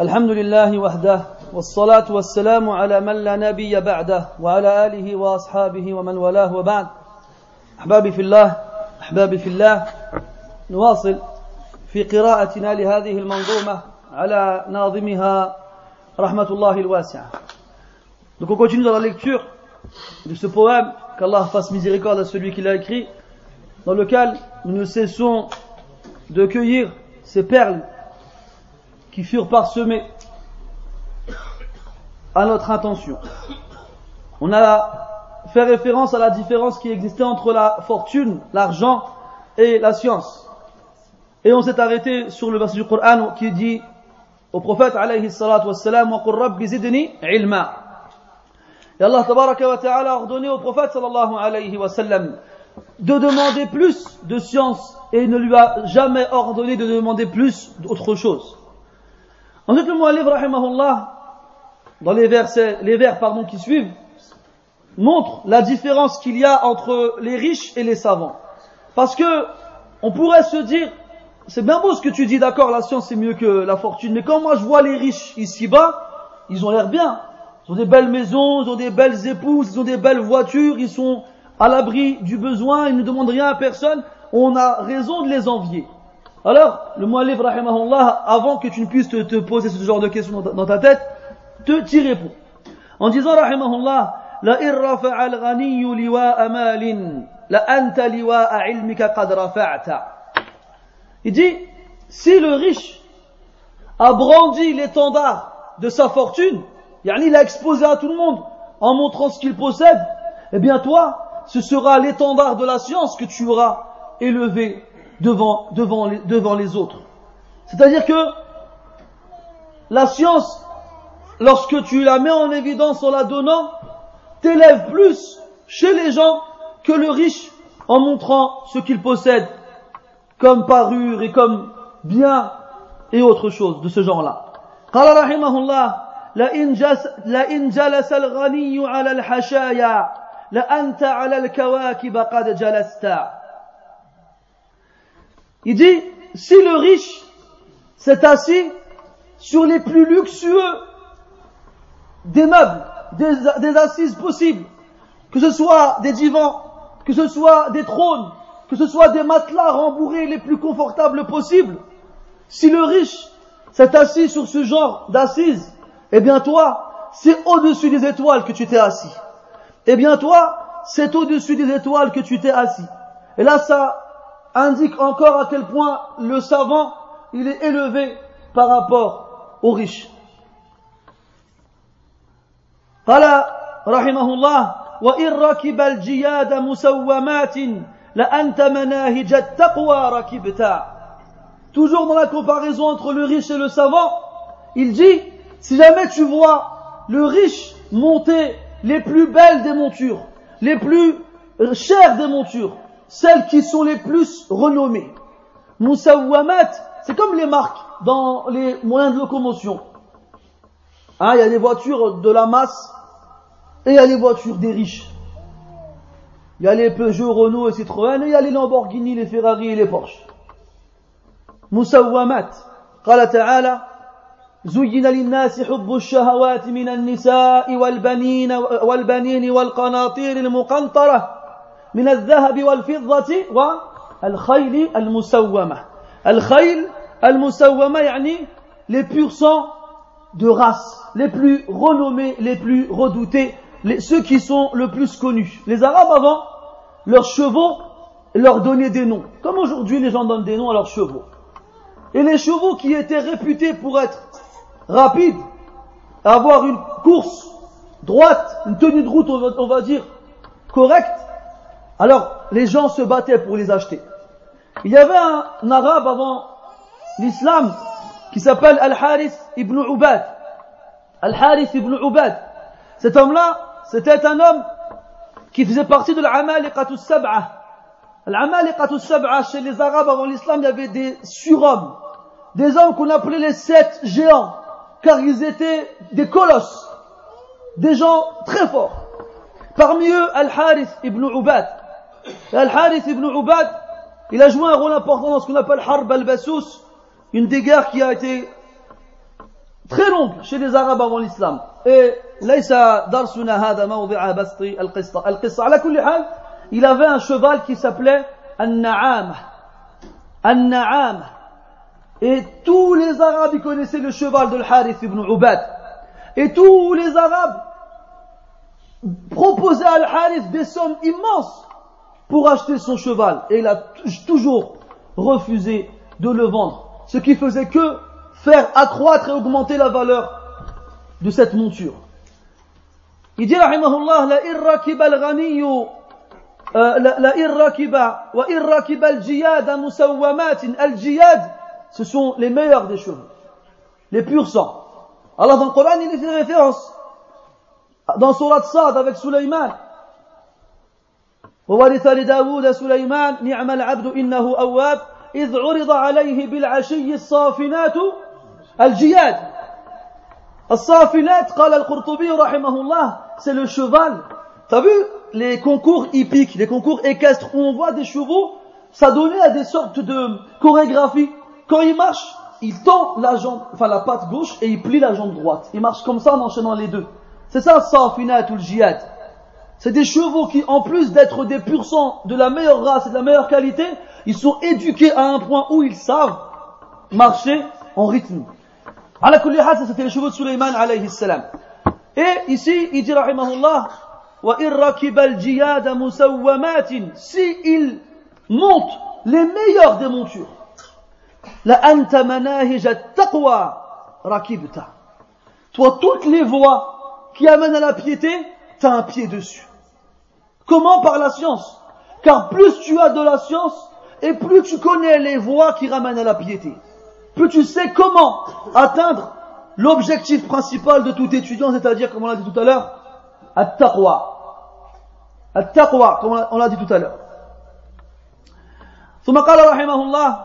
الحمد لله وحده والصلاة والسلام على من لا نبي بعده وعلى آله وأصحابه ومن والاه وبعد. أحبابي في الله أحبابي في الله نواصل في قراءتنا لهذه المنظومة على ناظمها رحمة الله الواسعة. Donc on continue dans la lecture de ce poème, qu'Allah fasse miséricorde à celui qui l'a écrit, dans lequel nous ne cessons de cueillir ces perles qui furent parsemées à notre intention. On a fait référence à la différence qui existait entre la fortune, l'argent et la science. Et on s'est arrêté sur le verset du Coran qui dit au prophète alayhi rabbi zidni ilma. Et Allah tabaraka wa a ordonné au prophète sallallahu alayhi wa sallam de demander plus de science et ne lui a jamais ordonné de demander plus d'autre chose. Ensuite, le Mu'alif, rahimahullah, dans les versets, les vers, pardon, qui suivent, montre la différence qu'il y a entre les riches et les savants. Parce que, on pourrait se dire, c'est bien beau ce que tu dis, d'accord, la science c'est mieux que la fortune, mais quand moi je vois les riches ici-bas, ils ont l'air bien. Ils ont des belles maisons, ils ont des belles épouses, ils ont des belles voitures, ils sont à l'abri du besoin, ils ne demandent rien à personne. On a raison de les envier. Alors, le mu'alif, rahimahullah, avant que tu ne puisses te, poser ce genre de questions dans ta, tête, te t'y répond. En disant, rahimahullah, la irrafa al-ghani liwa malin, la anta liwa ilmika qad rafa'ta. Il dit, si le riche a brandi l'étendard de sa fortune, il a exposé à tout le monde en montrant ce qu'il possède, eh bien toi, ce sera l'étendard de la science que tu auras élevé devant, devant, les, devant les autres. C'est-à-dire que la science, lorsque tu la mets en évidence en la donnant, t'élève plus chez les gens que le riche en montrant ce qu'il possède comme parure et comme bien et autre chose de ce genre-là. قال رحمه الله لئن, جس لئن جلس الغني على الحشايا لأنت على الكواكب قد جلست il dit, si le riche s'est assis sur les plus luxueux des meubles, des, assises possibles, que ce soit des divans, que ce soit des trônes, que ce soit des matelas rembourrés les plus confortables possibles, si le riche s'est assis sur ce genre d'assises, eh bien toi, c'est au-dessus des étoiles que tu t'es assis. Eh bien toi, c'est au-dessus des étoiles que tu t'es assis. Et là, ça indique encore à quel point le savant, il est élevé par rapport aux riches. قال رحمه الله وإن ركب الجياد مسومات لأنت مناهج التقوى ركبتا Toujours dans la comparaison entre le riche et le savant, il dit, si jamais tu vois le riche monter les plus belles des montures, les plus chères des montures, celles qui sont les plus renommées. Moussawamat, c'est comme les marques dans les moyens de locomotion. Hein, il y a des voitures de la masse et il y a les voitures des riches. Il y a les Peugeot, Renault et Citroën et il y a les Lamborghini, les Ferrari et les Porsche. مسومات قال تعالى زين للناس حب الشهوات من النساء والبنين والبنين والقناطير المقنطره من الذهب والفضة والخيل المسومة الخيل المسومة يعني les purs sangs de race, les plus renommés, les plus redoutés, les, ceux qui sont le plus connus. Les Arabes avant, leurs chevaux leur donnaient des noms, comme aujourd'hui les gens donnent des noms à leurs chevaux. Et les chevaux qui étaient réputés pour être rapides, avoir une course droite, une tenue de route, on va, on va dire, correcte, alors, les gens se battaient pour les acheter. Il y avait un, arabe avant l'islam qui s'appelle Al-Harith ibn Ubad. Al-Harith ibn Ubad. Cet homme-là, c'était un homme qui faisait partie de l'Amaliqatus Sab'a. L'Amaliqatus Sab'a, chez les Arabes avant l'islam, il y avait des surhommes. Des hommes qu'on appelait les sept géants. Car ils étaient des colosses. Des gens très forts. Parmi eux, Al-Harith ibn Ubad. Al-Harith ibn Ubad, il a joué un rôle important dans ce qu'on appelle Harb al-Basous, une des guerres qui a été très longue chez les Arabes avant l'islam. Et il avait un cheval qui s'appelait An-Na'am. An-Na'am. Et tous les Arabes ils connaissaient le cheval de Al-Harith ibn Ubad. Et tous les Arabes proposaient à Al-Harith des sommes immenses pour acheter son cheval. Et il a toujours refusé de le vendre. Ce qui faisait que faire accroître et augmenter la valeur de cette monture. Il dit, rahimahullah, la irrakib al-ghaniyu, la irrakiba, wa irrakib al-jiyad musawwamat, al-jiyad, ce sont les meilleurs des chevaux, les purs sang. Allah dans le Coran, il fait référence dans Surat Sad avec Sulaiman وورث لداود سليمان نعم العبد إنه أواب إذ عرض عليه بالعشي الصافنات الجياد الصافنات قال القرطبي رحمه الله c'est le cheval t'as vu les concours hippiques les concours équestres où on voit des chevaux ça donnait à des sortes de chorégraphies quand il marche il tend la jambe enfin la patte gauche et il plie la jambe droite il marche comme ça en enchaînant les deux c'est ça safinat ou le jihad c'est des chevaux qui, en plus d'être des pur sang de la meilleure race et de la meilleure qualité, ils sont éduqués à un point où ils savent marcher en rythme. Ala kulli c'était les chevaux de Suleiman alayhi salam. Et ici, il dit rahimahullah, wa irrakib al-jiyad musawwamatin, si il monte les meilleurs des montures, la anta manahij at-taqwa rakibta. Toi, toutes les voies qui amènent à la piété, t'as un pied dessus. Comment Par la science. Car plus tu as de la science, et plus tu connais les voies qui ramènent à la piété. Plus tu sais comment atteindre l'objectif principal de tout étudiant, c'est-à-dire, comme on l'a dit tout à l'heure, at-taqwa. At-taqwa, comme on l'a dit tout à l'heure. ثم قال رحمه الله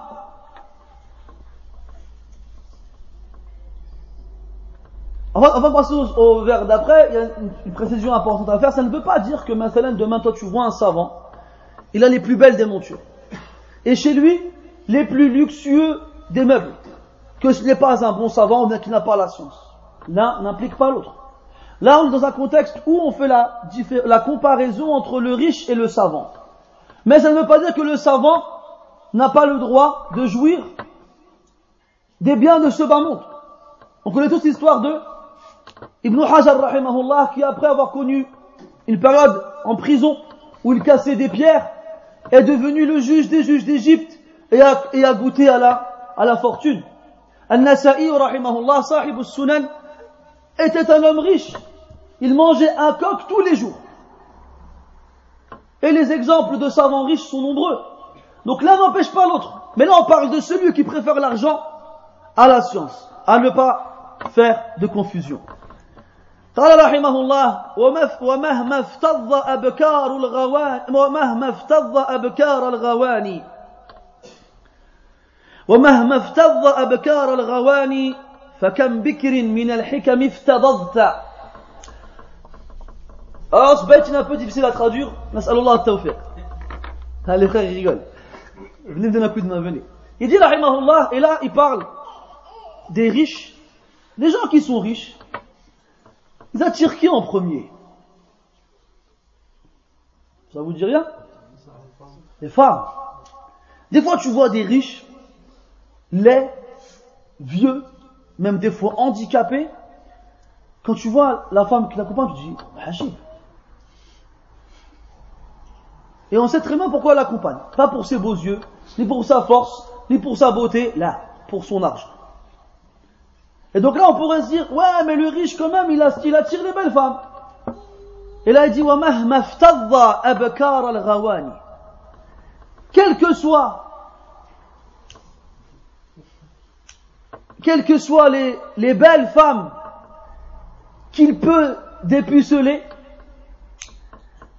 Avant, de passer au, vers d'après, il y a une, précision importante à faire. Ça ne veut pas dire que maintenant, demain, toi, tu vois un savant, il a les plus belles des montures. Et chez lui, les plus luxueux des meubles. Que ce n'est pas un bon savant ou bien qu'il n'a pas la science. L'un n'implique pas l'autre. Là, on est dans un contexte où on fait la, la comparaison entre le riche et le savant. Mais ça ne veut pas dire que le savant n'a pas le droit de jouir des biens de ce bas monde. On connaît tous l'histoire de Ibn Hajar rahimahullah qui après avoir connu une période en prison où il cassait des pierres est devenu le juge des juges d'Égypte et a, goûté à la, à la fortune. Al-Nasa'i rahimahullah sahib sunan était un homme riche. Il mangeait un coq tous les jours. Et les exemples de savants riches sont nombreux. Donc l'un n'empêche pas l'autre. Mais là on parle de celui qui préfère l'argent à la science, à ne pas faire de confusion. قال رحمه الله ومهما افتض أبكار الغوان ومهما افتض أبكار الغواني ومهما افتض أبكار الغواني فكم بكر من الحكم افتضضت Alors ce bête est un peu difficile à traduire. Nas'alullah al-tawfiq. Ah, les frères ils rigolent. Venez me donner un coup de main, venez. Il dit rahimahullah, et là il parle des riches, des gens qui sont riches, Ils attirent qui en premier Ça vous dit rien? Les femmes. Des fois, tu vois des riches, laids, vieux, même des fois handicapés. Quand tu vois la femme qui l'accompagne, tu dis, Hachib. Et on sait très bien pourquoi elle l'accompagne. Pas pour ses beaux yeux, ni pour sa force, ni pour sa beauté, là, pour son argent. Et donc là, on pourrait se dire, ouais, mais le riche, quand même, il, a, il attire les belles femmes. Et là, il dit, al Quel que soit, quelles que soient les, les belles femmes qu'il peut dépuceler,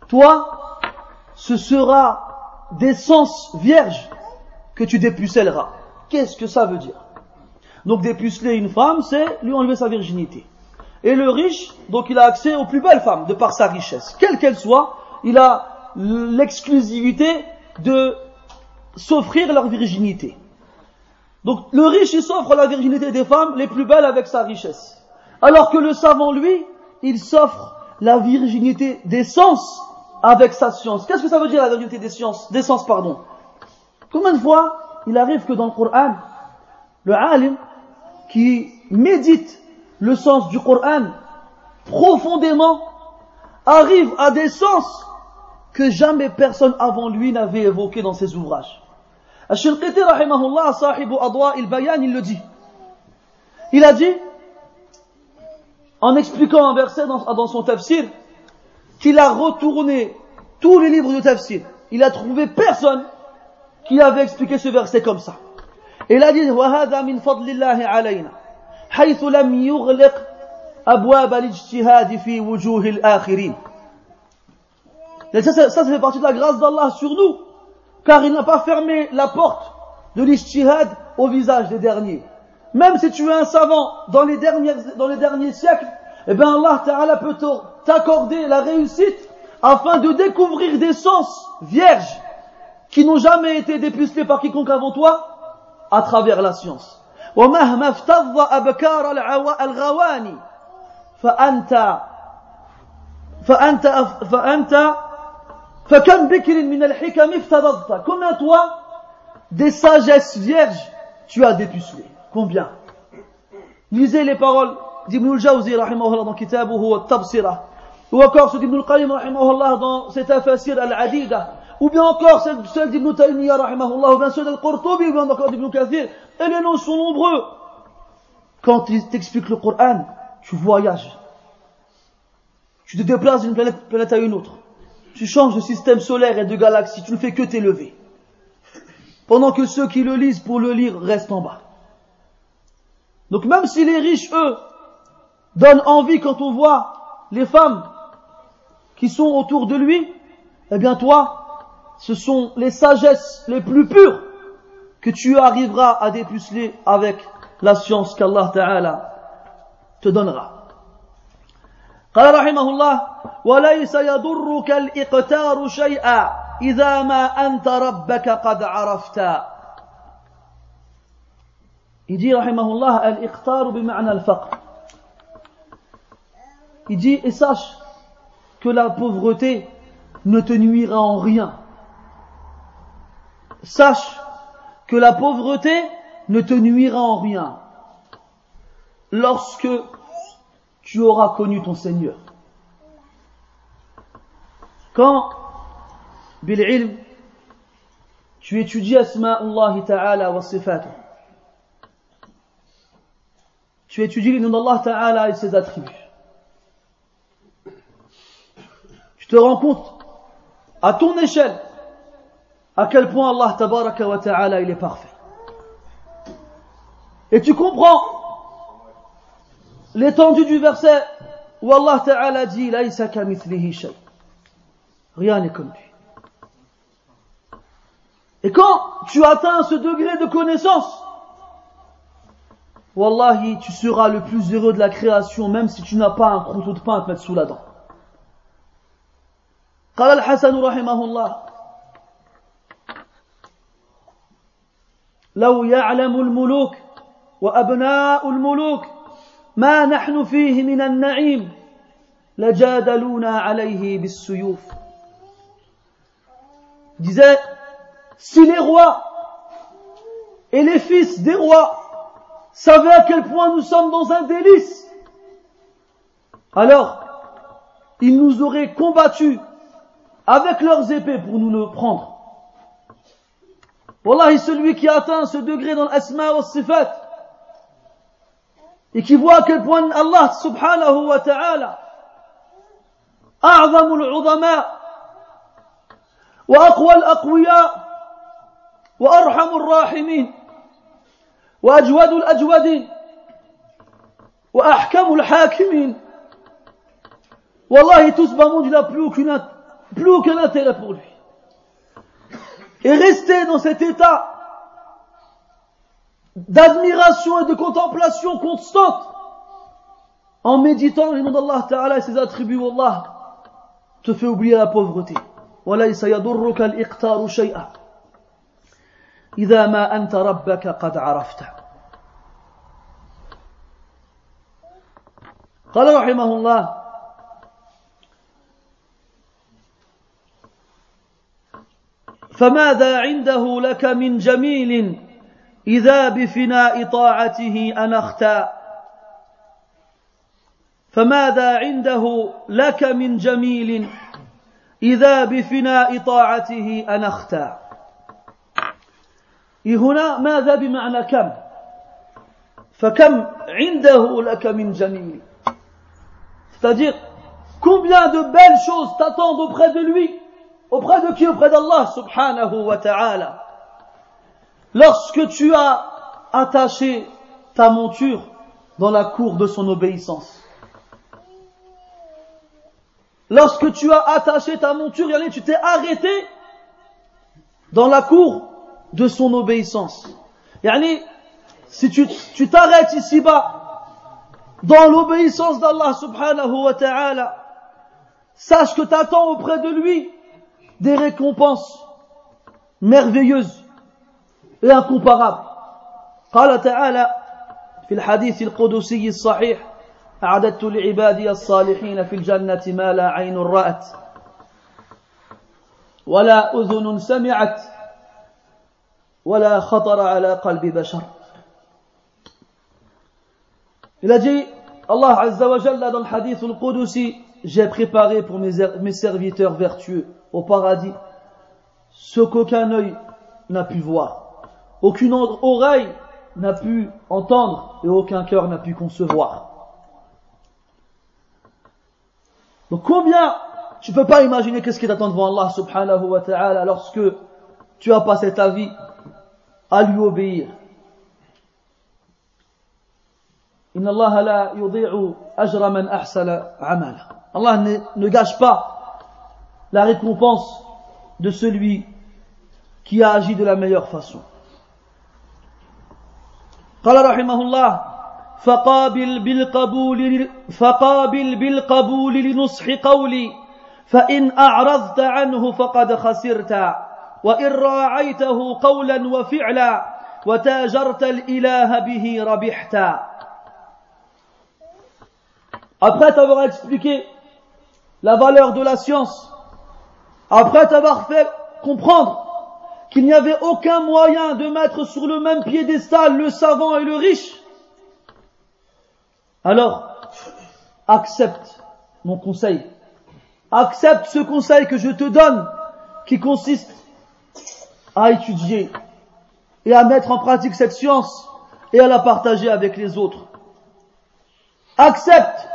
toi, ce sera des sens vierges que tu dépucelleras. Qu'est-ce que ça veut dire? Donc dépuceler une femme, c'est lui enlever sa virginité. Et le riche, donc il a accès aux plus belles femmes, de par sa richesse. Quelle qu'elle soit, il a l'exclusivité de s'offrir leur virginité. Donc le riche, il s'offre la virginité des femmes les plus belles avec sa richesse. Alors que le savant, lui, il s'offre la virginité des sens avec sa science. Qu'est-ce que ça veut dire la virginité des sciences, des sens, pardon? Combien de fois il arrive que dans le Coran, le alim qui médite le sens du Coran profondément arrive à des sens que jamais personne avant lui n'avait évoqué dans ses ouvrages. Al-Shinqiti, rahimahullah, sahibu adwa il-bayan, il le dit. Il a dit, en expliquant un verset dans, dans son tafsir, qu'il a retourné tous les livres de tafsir. Il a trouvé personne qui avait expliqué ce verset comme ça. Et il a dit, وَهَذَا مِنْ فَضْلِ اللَّهِ عَلَيْنَا حيث لم يغلق أبواب الاجتهاد في وجوه الآخرين. Et ça, ça, ça fait partie de la grâce d'Allah sur nous car il n'a pas fermé la porte de l'ishtihad au visage des derniers. Même si tu es un savant dans les derniers, dans les derniers siècles, eh bien Allah Ta'ala peut t'accorder la réussite afin de découvrir des sens vierges qui n'ont jamais été dépucelés par quiconque avant toi à travers la science. ومهما افتض أبكار الغواني فأنت فأنت فأنت Combien toi, des sagesses vierges, tu as dépucelé Combien Lisez les paroles d'Ibn al-Jawzi, dans Kitabuhu al-Tabsira. Ou encore ceux d'Ibn al-Qayyim, dans ses tafasir al-Adida. Ou bien encore celles, celles d'Ibn Taymiyyah, ou bien ceux d'Al-Qurtubi, ou bien encore d'Ibn Kathir. Et les noms sont nombreux. Quand ils t'expliquent le Coran, tu voyages. Tu te déplaces d'une planète, planète à une autre tu changes de système solaire et de galaxie, tu ne fais que t'élever. Pendant que ceux qui le lisent pour le lire restent en bas. Donc même si les riches, eux, donnent envie quand on voit les femmes qui sont autour de lui, eh bien toi, ce sont les sagesses les plus pures que tu arriveras à dépuceler avec la science qu'Allah Ta'ala te donnera. قال رحمه الله وليس يضرك الإقتار شيئا إذا ما أنت ربك قد عرفت يجي رحمه الله الإقتار بمعنى الفقر Il dit, et sache que la pauvreté ne te nuira en rien. Sache que la pauvreté ne te nuira en rien. Lorsque tu auras connu ton Seigneur. Quand, bil tu étudies Asma'ullah Ta'ala wa sifat, tu étudies les noms d'Allah Ta'ala et ses attributs. Tu te rends compte, à ton échelle, à quel point Allah Tabaraka wa Ta'ala il est parfait. Et tu comprends l'étendue du verset où Allah Ta'ala dit Rien n'est comme lui. Et quand tu atteins ce degré de connaissance, Wallahi, tu seras le plus heureux de la création, même si tu n'as pas un croûteau de pain à te mettre sous la dent. قال الحسن رحمه الله لو يعلم الملوك وأبناء الملوك ما نحن فيه من النعيم لجادلونا عليه بالسيوف disait si les rois et les fils des rois savaient à quel point nous sommes dans un délice alors ils nous auraient combattus avec leurs épées pour nous le prendre Wallahi celui qui atteint ce degré dans l'asma wa sifat et qui voit à quel point Allah subhanahu wa ta'ala أعظم العظماء وأقوى الأقوياء وأرحم الراحمين وأجود الأجودين وأحكم الحاكمين والله tout ce bas monde il n'a plus, aucun, plus aucun intérêt pour lui et rester dans cet état d'admiration et de contemplation constante en méditant les noms d'Allah Ta'ala et ses attributs Allah te fait oublier la pauvreté إذا ما أنت ربك قد عرفت قال رحمه الله فماذا عنده لك من جميل إذا بفناء طاعته أنخت فماذا عنده لك من جميل إذا بفناء طاعته أنخت هنا؟ ماذا بمعنى كم؟ فكم عنده لك من جميل؟ C'est-à-dire combien de belles choses t'attendent auprès de lui auprès de qui? Auprès d'Allah subhanahu wa ta'ala. Lorsque tu as attaché ta monture dans la cour de son obéissance. Lorsque tu as attaché ta monture, tu t'es arrêté dans la cour de son obéissance. Yani, si tu t'arrêtes ici-bas, dans l'obéissance d'Allah subhanahu wa ta'ala, sache que t'attends auprès de lui des récompenses merveilleuses et incomparables. قال تعالى في الحديث القدسي الصحيح أعددت لعبادي الصالحين في الجنة ما لا عين رأت ولا أذن سمعت ولا خطر على قلب بشر Il a dit, Allah Azza wa Jalla dans le hadith al-Qudusi, j'ai préparé pour mes, mes serviteurs vertueux au paradis ce qu'aucun œil n'a pu voir, aucune oreille n'a pu entendre et aucun cœur n'a pu concevoir. Donc combien tu peux pas imaginer qu'est-ce qui t'attend devant Allah subhanahu wa ta'ala lorsque tu as passé ta vie à lui obéir. Allah ne, gâche pas la récompense de celui qui a agi de la meilleure façon. قال رحمه الله فقابل بالقبول فقابل بالقبول لنصح قولي فإن أعرضت عنه فقد خسرت وإن راعيته قولا وفعلا وتاجرت الإله به ربحت Après t'avoir expliqué la valeur de la science, après t'avoir fait comprendre qu'il n'y avait aucun moyen de mettre sur le même piédestal le savant et le riche, Alors, accepte mon conseil. Accepte ce conseil que je te donne, qui consiste à étudier et à mettre en pratique cette science et à la partager avec les autres. Accepte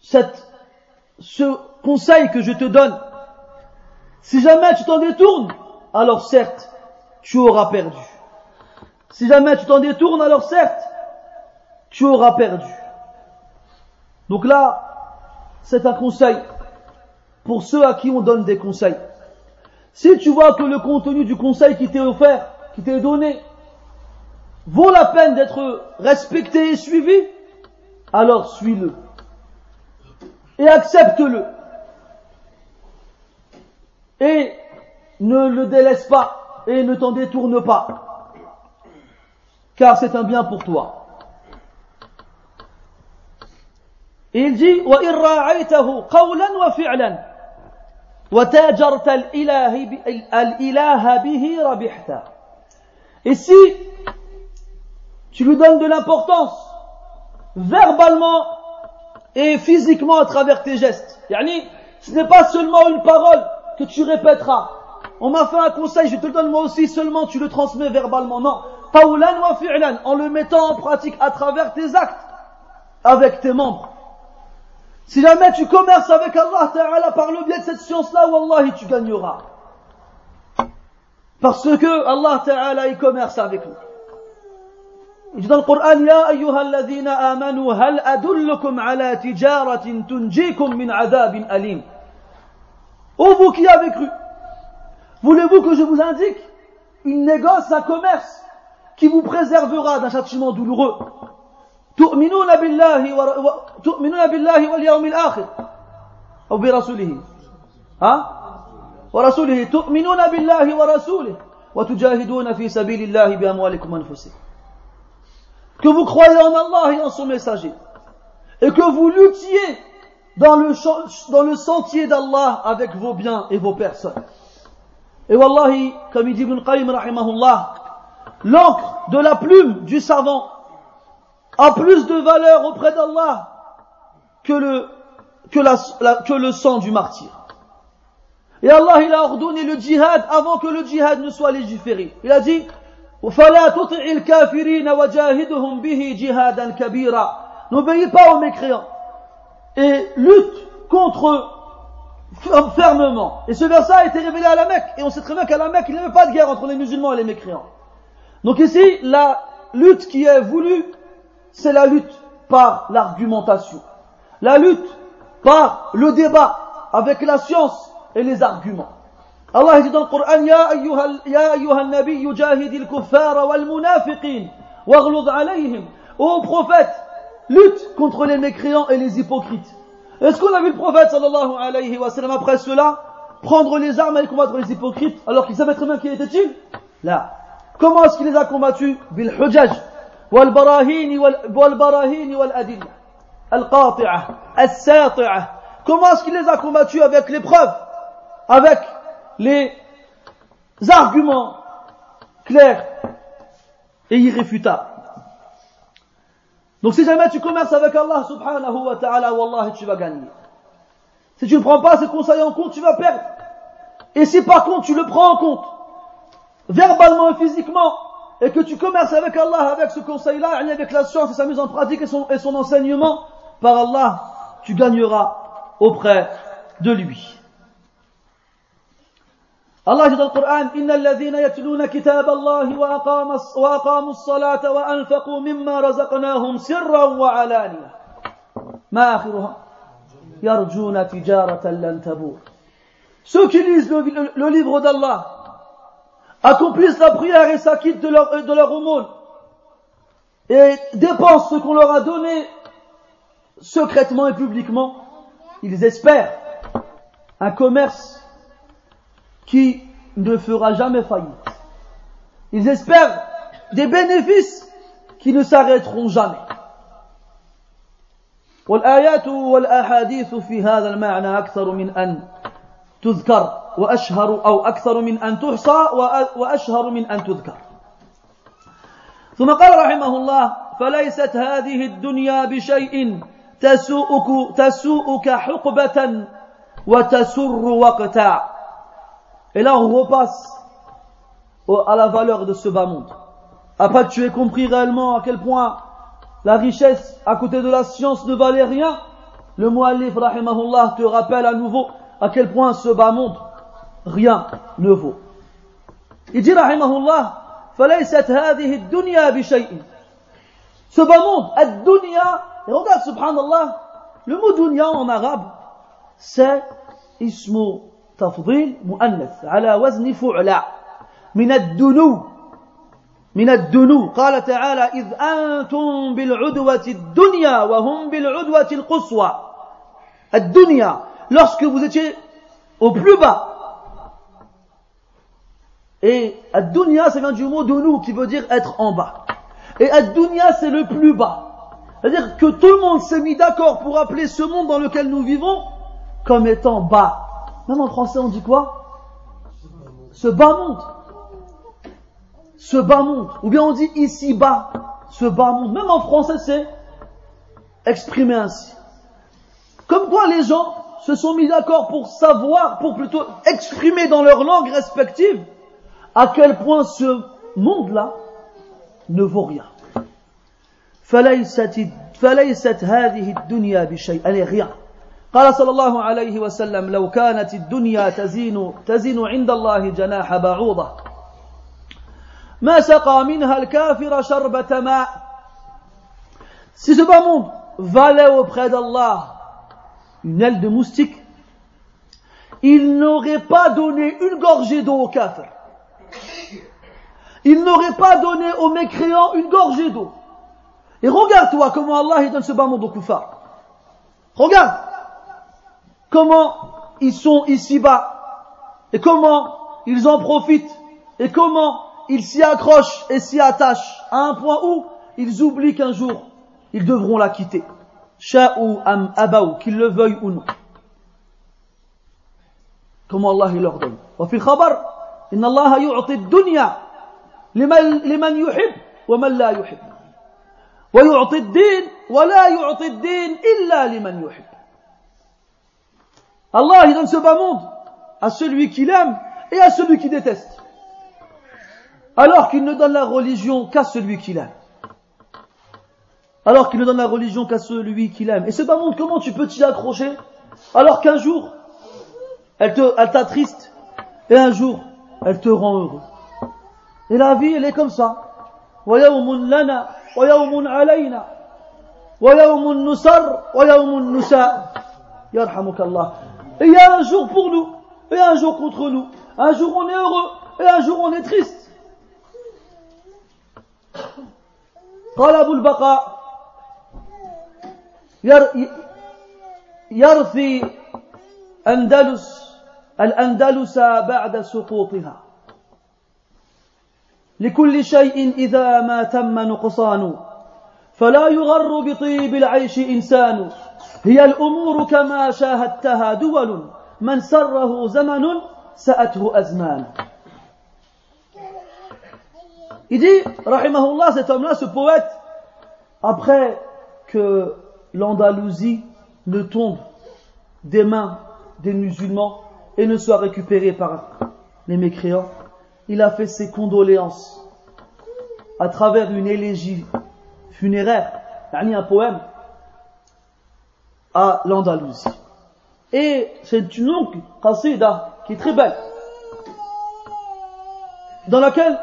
cette, ce conseil que je te donne. Si jamais tu t'en détournes, alors certes, tu auras perdu. Si jamais tu t'en détournes, alors certes, tu auras perdu. Donc là, c'est un conseil pour ceux à qui on donne des conseils. Si tu vois que le contenu du conseil qui t'est offert, qui t'est donné, vaut la peine d'être respecté et suivi, alors suis-le. Et accepte-le Et ne le délaisse pas et ne t'en détourne pas. Car c'est un bien pour toi. il dit وإن راعيته قولا وفعلا وتاجرت الإله, الإله به ربحت Et si tu lui donnes de l'importance verbalement et physiquement à travers tes gestes, yani, ce n'est pas seulement une parole tu répéteras. On m'a fait un conseil, je te le donne moi aussi, seulement tu le transmets verbalement. Non. Wa fi'lan, en le mettant en pratique à travers tes actes, avec tes membres. Si jamais tu commerces avec Allah Ta'ala par le biais de cette science-là, Wallahi, tu gagneras. Parce que Allah Ta'ala, il commerce avec nous. Dans le Coran, Ya ayyuhalladhina amanu, hal adullukum ala tijaratin tunjikum min adabin alim? Ô vous qui avez cru, voulez-vous que je vous indique une négoce, un commerce qui vous préservera d'un châtiment douloureux تؤمنون بالله و... تؤمنون بالله واليوم الآخر أو برسوله ها ورسوله تؤمنون بالله ورسوله وتجاهدون في سبيل الله بأموالكم وأنفسكم que vous croyez en Allah et en son messager et que vous luttiez dans le, dans le sentier d'Allah avec vos biens et vos personnes. Et wallahi, comme il dit Ibn Qayyim rahimahullah, l'encre de la plume du savant a plus de valeur auprès d'Allah que le, que, la, que le sang du martyr. Et Allah, il a ordonné le djihad avant que le djihad ne soit légiféré. Il a dit, فلا تطع الكافرين وجاهدهم به جهادا كبيرا n'obéis pas aux mécréants et lutte contre fermement. Et ce verset a été révélé à la Mecque. Et on sait très bien qu'à la Mecque, il n'y avait pas de guerre entre les musulmans et les mécréants. Donc ici, la lutte qui est voulue, c'est la lutte par l'argumentation. La lutte par le débat avec la science et les arguments. Allah dit dans le Coran, Ya ayyuha nabi yujahidil kuffara wal munafiqin, waghlud alayhim. Ô prophète, lutte contre les mécréants et les hypocrites. Est-ce qu'on a vu le prophète sallallahu alayhi wa sallam après cela prendre les armes et combattre les hypocrites alors qu'il savait très bien qui était-il Là. Comment est-ce qu'il les a combattus? Bil hujaj wal barahini wal barahini al. Comment est-ce qu'il les a combattus avec les preuves avec les arguments clairs et irréfutables donc si jamais tu commerces avec Allah subhanahu wa ta'ala, tu vas gagner. Si tu ne prends pas ces conseils en compte, tu vas perdre. Et si par contre tu le prends en compte, verbalement et physiquement, et que tu commerces avec Allah avec ce conseil-là, avec la science et sa mise en pratique et son enseignement, par Allah, tu gagneras auprès de lui. الله في القرآن إن الذين يتلون كتاب الله وأقاموا وأقاموا الصلاة وأنفقوا مما رزقناهم سرا وعلانية ما آخرها يرجون تجارة لن تبور Ceux qui lisent le, le, le livre d'Allah accomplissent la prière et s'acquittent de leur, de leur aumône et dépensent ce qu'on leur a donné secrètement et publiquement, ils espèrent un commerce qui ne fera jamais faillite. Ils espèrent des bénéfices qui ne s'arrêteront jamais. والآيات والأحاديث في هذا المعنى أكثر من أن تذكر وأشهر أو أكثر من أن تحصى وأشهر من أن تذكر ثم قال رحمه الله فليست هذه الدنيا بشيء تسوءك, تسوءك حقبة وتسر وقتا Et là, on repasse à la valeur de ce bas monde. Après que tu aies compris réellement à quel point la richesse à côté de la science ne valait rien, le muallif rahimahullah te rappelle à nouveau à quel point ce bas monde, rien ne vaut. Il dit rahimahullah, فليست هذه الدنيا بشيء. Ce bas monde, ad-dunya, et regarde subhanallah, le mot dunya en arabe, c'est ismu تفضيل مؤنث على وزن فعلى من الدنو من الدنو قال تعالى إذ أنتم بالعدوة الدنيا وهم بالعدوة القصوى الدنيا lorsque vous étiez au plus bas et ad-dunya ça vient du mot dunou qui veut dire être en bas et ad-dunya c'est le plus bas c'est-à-dire que tout le monde s'est mis d'accord pour appeler ce monde dans lequel nous vivons comme étant bas Même en français, on dit quoi? Ce bas monde. Ce bas monde. Ou bien on dit ici bas. Ce bas monde. Même en français, c'est exprimé ainsi. Comme quoi les gens se sont mis d'accord pour savoir, pour plutôt exprimer dans leur langue respective, à quel point ce monde-là ne vaut rien. Elle est rien. قال صلى الله عليه وسلم لو كانت الدنيا تزين تزين عند الله جناح بعوضة ما سقى منها الكافر شربة ماء Si ce bas monde valait auprès d'Allah une aile de moustique, il n'aurait pas donné une gorgée d'eau au kafir. Il n'aurait pas donné aux mécréants une gorgée d'eau. Et regarde-toi comment Allah donne ce bas monde au kuffar. Regarde comment ils sont ici-bas et comment ils en profitent et comment ils s'y accrochent et s'y attachent à un point où ils oublient qu'un jour ils devront la quitter. Sha'u am abaou, qu'ils le veuillent ou non. Comment Allah il leur donne. وفي الخبر إن الله يعطي الدنيا لمن, لمن يحب ومن لا يحب ويعطي الدين ولا يعطي الدين إلا لمن يحب Allah il donne ce bas monde à celui qu'il aime et à celui qui déteste alors qu'il ne donne la religion qu'à celui qu'il aime alors qu'il ne donne la religion qu'à celui qu'il aime. Et ce bas monde, comment tu peux t'y accrocher alors qu'un jour, elle te, elle t'attriste et un jour, elle te rend heureux. Et la vie, elle est comme ça. ويوم لنا ويوم علينا ويوم نسر ويوم نساء يرحمك الله Et il y a un jour pour nous et un jour contre nous. Un jour on est heureux et un jour on est triste. قال أبو البقاء يرثي أندلس الأندلس بعد سقوطها لكل شيء إذا ما تم نقصان فلا يغر بطيب العيش إنسان هي الأمور كما شاهدتها دول من سره زمن سأته أزمان Il dit, rahimahullah, cet homme-là, ce poète, après que l'Andalousie ne tombe des mains des musulmans et ne soit récupérée par les mécréants, il a fait ses condoléances à travers une élégie funéraire, un poème, à l'Andalousie. Et c'est une longue qasida qui est très belle, dans laquelle,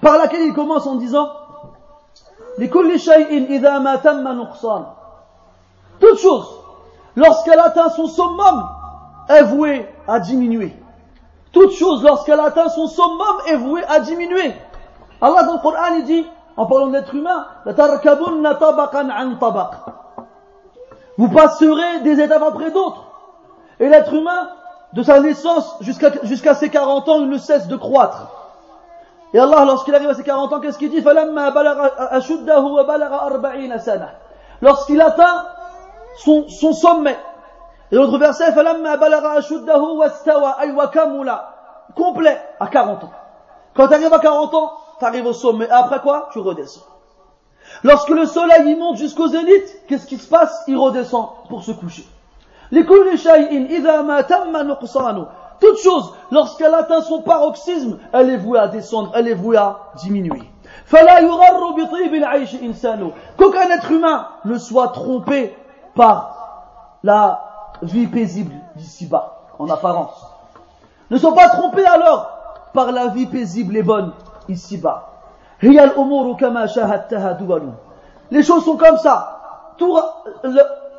par laquelle il commence en disant Toute chose, lorsqu'elle atteint son summum, est vouée à diminuer. Toute chose, lorsqu'elle atteint son summum, est vouée à diminuer. Allah dans le Coran, il dit, en parlant d'être humain, vous passerez des étapes après d'autres. Et l'être humain, de sa naissance jusqu'à ses 40 ans, il ne cesse de croître. Et Allah, lorsqu'il arrive à ses 40 ans, qu'est-ce qu'il dit? Lorsqu'il atteint son, sommet. Et l'autre verset, complet à 40 ans. Quand tu arrives à 40 ans, tu arrives au sommet. Et après quoi? Tu redescends. Lorsque le soleil y monte jusqu'au zénith, qu'est-ce qui se passe? Il redescend pour se coucher. Toute chose, lorsqu'elle atteint son paroxysme, elle est vouée à descendre, elle est vouée à diminuer. Qu'aucun être humain ne soit trompé par la vie paisible d'ici-bas, en apparence. Ne sois pas trompés alors par la vie paisible et bonne ici-bas. Les choses sont comme ça.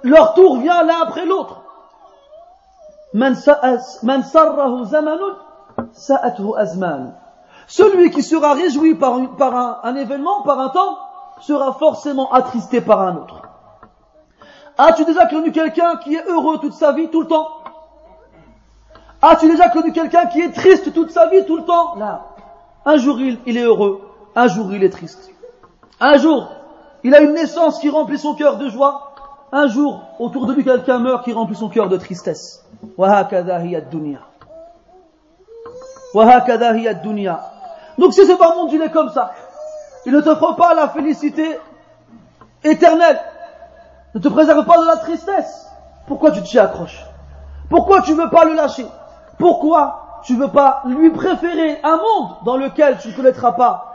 leur tour vient l'un après l'autre. Celui qui sera réjoui par, un événement, par un temps, sera forcément attristé par un autre. As-tu déjà connu quelqu'un qui est heureux toute sa vie, tout le temps? As-tu déjà connu quelqu'un qui est triste toute sa vie, tout le temps? Là. Un jour il, il est heureux, un jour il est triste. Un jour, il a une naissance qui remplit son cœur de joie. Un jour, autour de lui, quelqu'un meurt qui remplit son cœur de tristesse. Donc si c'est pas monde, il est comme ça. Il ne t'offre pas la félicité éternelle ne te préserve pas de la tristesse. Pourquoi tu t'y accroches? Pourquoi tu ne veux pas le lâcher? Pourquoi tu ne veux pas lui préférer un monde dans lequel tu ne connaîtras pas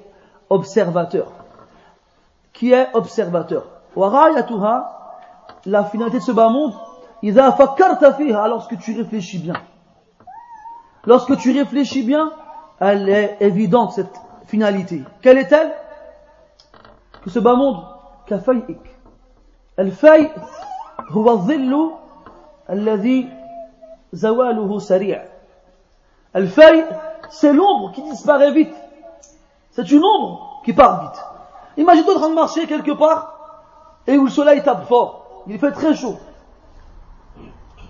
observateur qui est observateur وغايتها la finalité de ce bas monde إذا فكرت فيها lorsque tu réfléchis bien lorsque tu réfléchis bien elle est évidente, cette finalité. Quelle est-elle Que ce bas monde, كفيئك الفيء هو الظل الذي زواله سريع الفيء c'est l'ombre qui disparaît vite c'est une ombre qui part vite imagine-toi en train de marcher quelque part et où le soleil tape fort il fait très chaud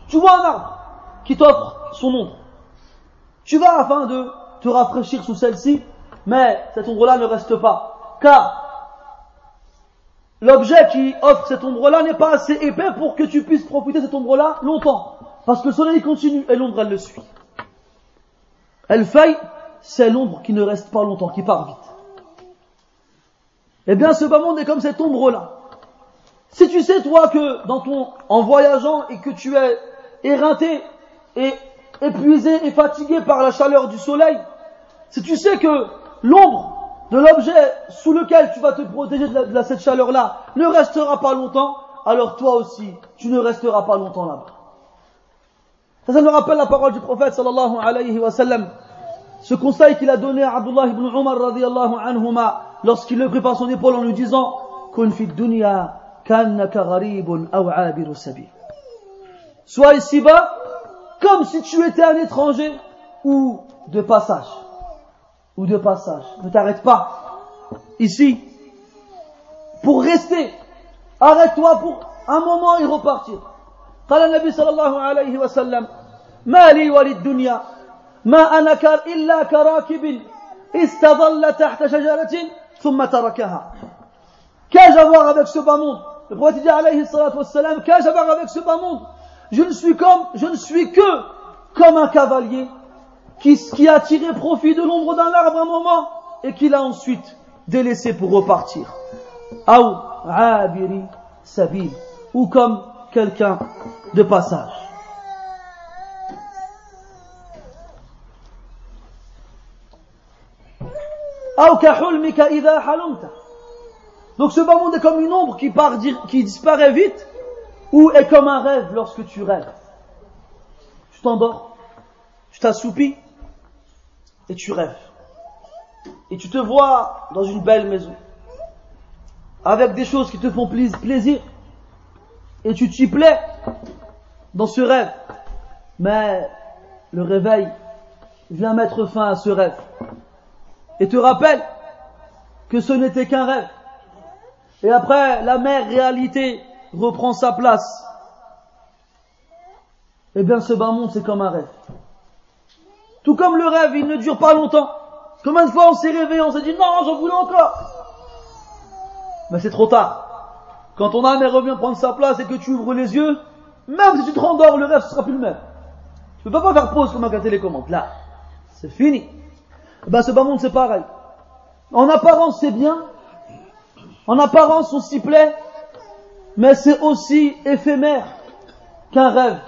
tu vois un arbre qui t'offre son ombre tu vas afin de te rafraîchir sous celle-ci mais cette ombre-là ne reste pas car l'objet qui offre cette ombre-là n'est pas assez épais pour que tu puisses profiter de cette ombre-là longtemps. Parce que le soleil continue et l'ombre elle le suit. Elle faille, c'est l'ombre qui ne reste pas longtemps, qui part vite. Eh bien, ce bas monde est comme cette ombre-là. Si tu sais, toi, que dans ton, en voyageant et que tu es éreinté et épuisé et fatigué par la chaleur du soleil, si tu sais que l'ombre de l'objet sous lequel tu vas te protéger de, cette chaleur-là ne restera pas longtemps, alors toi aussi, tu ne resteras pas longtemps là-bas. Ça, ça me rappelle la parole du prophète sallallahu alayhi wa sallam. Ce conseil qu'il a donné à Abdullah ibn Umar radiallahu anhuma lorsqu'il le prit par son épaule en lui disant Kun fi dunya kannaka gharibun aw abiru sabil. Sois ici-bas comme si tu étais un étranger ou de passage ou de passage. Ne t'arrête pas ici pour rester. Arrête-toi pour un moment et repartir. قال النبي صلى الله عليه وسلم ما لي وللدنيا ما أنا إلا كراكب استظل تحت شجرة ثم تركها Qu'ai-je à voir avec ce bas monde Le prophète dit alayhi salatu wassalam, qu'ai-je à voir avec ce bas monde Je ne suis comme, je ne suis que comme un cavalier qui, a tiré profit de l'ombre d'un arbre un moment et qui l'a ensuite délaissé pour repartir. ou comme quelqu'un de passage. Donc ce bas monde est comme une ombre qui, qui disparaît vite ou est comme un rêve lorsque tu rêves. Tu t'endors, tu t'assoupis, et tu rêves. Et tu te vois dans une belle maison, avec des choses qui te font plaisir, et tu t'y plais dans ce rêve. Mais le réveil vient mettre fin à ce rêve et te rappelle que ce n'était qu'un rêve. Et après, la mère réalité reprend sa place. Eh bien, ce bas monde, c'est comme un rêve. Tout comme le rêve, il ne dure pas longtemps. Combien de fois on s'est réveillé, on s'est dit non, j'en voulais encore. Mais c'est trop tard. Quand ton âme revient prendre sa place et que tu ouvres les yeux, même si tu te rendors, le rêve ne sera plus le même. Tu peux pas faire pause comme un télécommande. Là, c'est fini. Eh ben, ce bas monde, c'est pareil. En apparence, c'est bien. En apparence, on s'y plaît. Mais c'est aussi éphémère qu'un rêve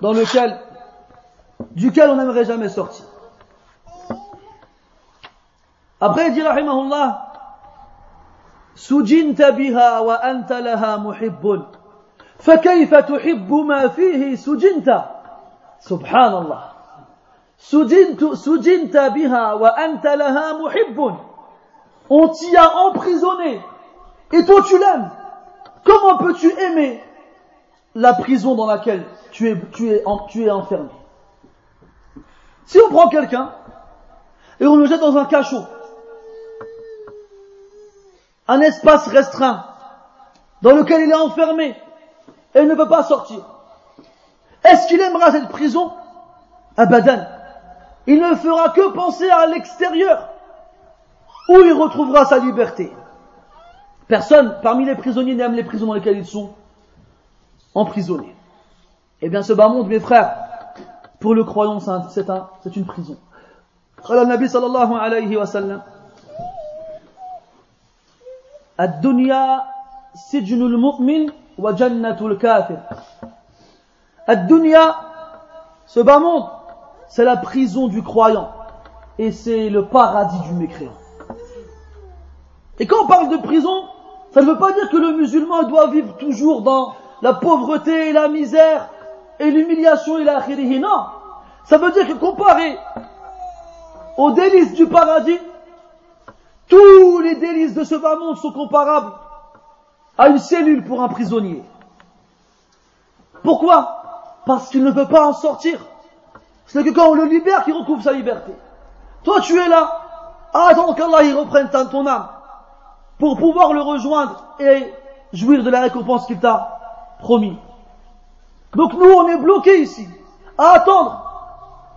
dans lequel duquel on n'aimerait jamais sortir. Après, il dit, rahimahullah, سجنت بها وأنت لها محب فكيف تحب ما فيه سجنت سبحان الله Sujinta biha wa anta laha. On t'y a emprisonné. Et toi, tu l'aimes. Comment peux-tu aimer la prison dans laquelle tu es, tu es, tu es enfermé? Si on prend quelqu'un et on le jette dans un cachot, un espace restreint dans lequel il est enfermé et il ne peut pas sortir, est-ce qu'il aimera cette prison? Abadan Il ne fera que penser à l'extérieur, où il retrouvera sa liberté. Personne parmi les prisonniers n'aime les prisons dans lesquelles ils sont emprisonnés. Eh bien, ce bas monde, mes frères, pour le croyant, c'est un, c'est une prison. قال النبي صلى الله عليه وسلم الدنيا سجن المؤمن وجنة الكافر الدنيا ce bas monde c'est la prison du croyant et c'est le paradis du mécréant et quand on parle de prison ça ne veut pas dire que le musulman doit vivre toujours dans la pauvreté et la misère et l'humiliation et la khirihi. Non. Ça veut dire que comparé aux délices du paradis, tous les délices de ce bas monde sont comparables à une cellule pour un prisonnier. Pourquoi? Parce qu'il ne peut pas en sortir. Ce n'est que quand on le libère qu'il retrouve sa liberté. Toi, tu es là, à attendre qu'Allah y reprenne ton âme pour pouvoir le rejoindre et jouir de la récompense qu'il t'a promis. Donc nous, on est bloqués ici, à attendre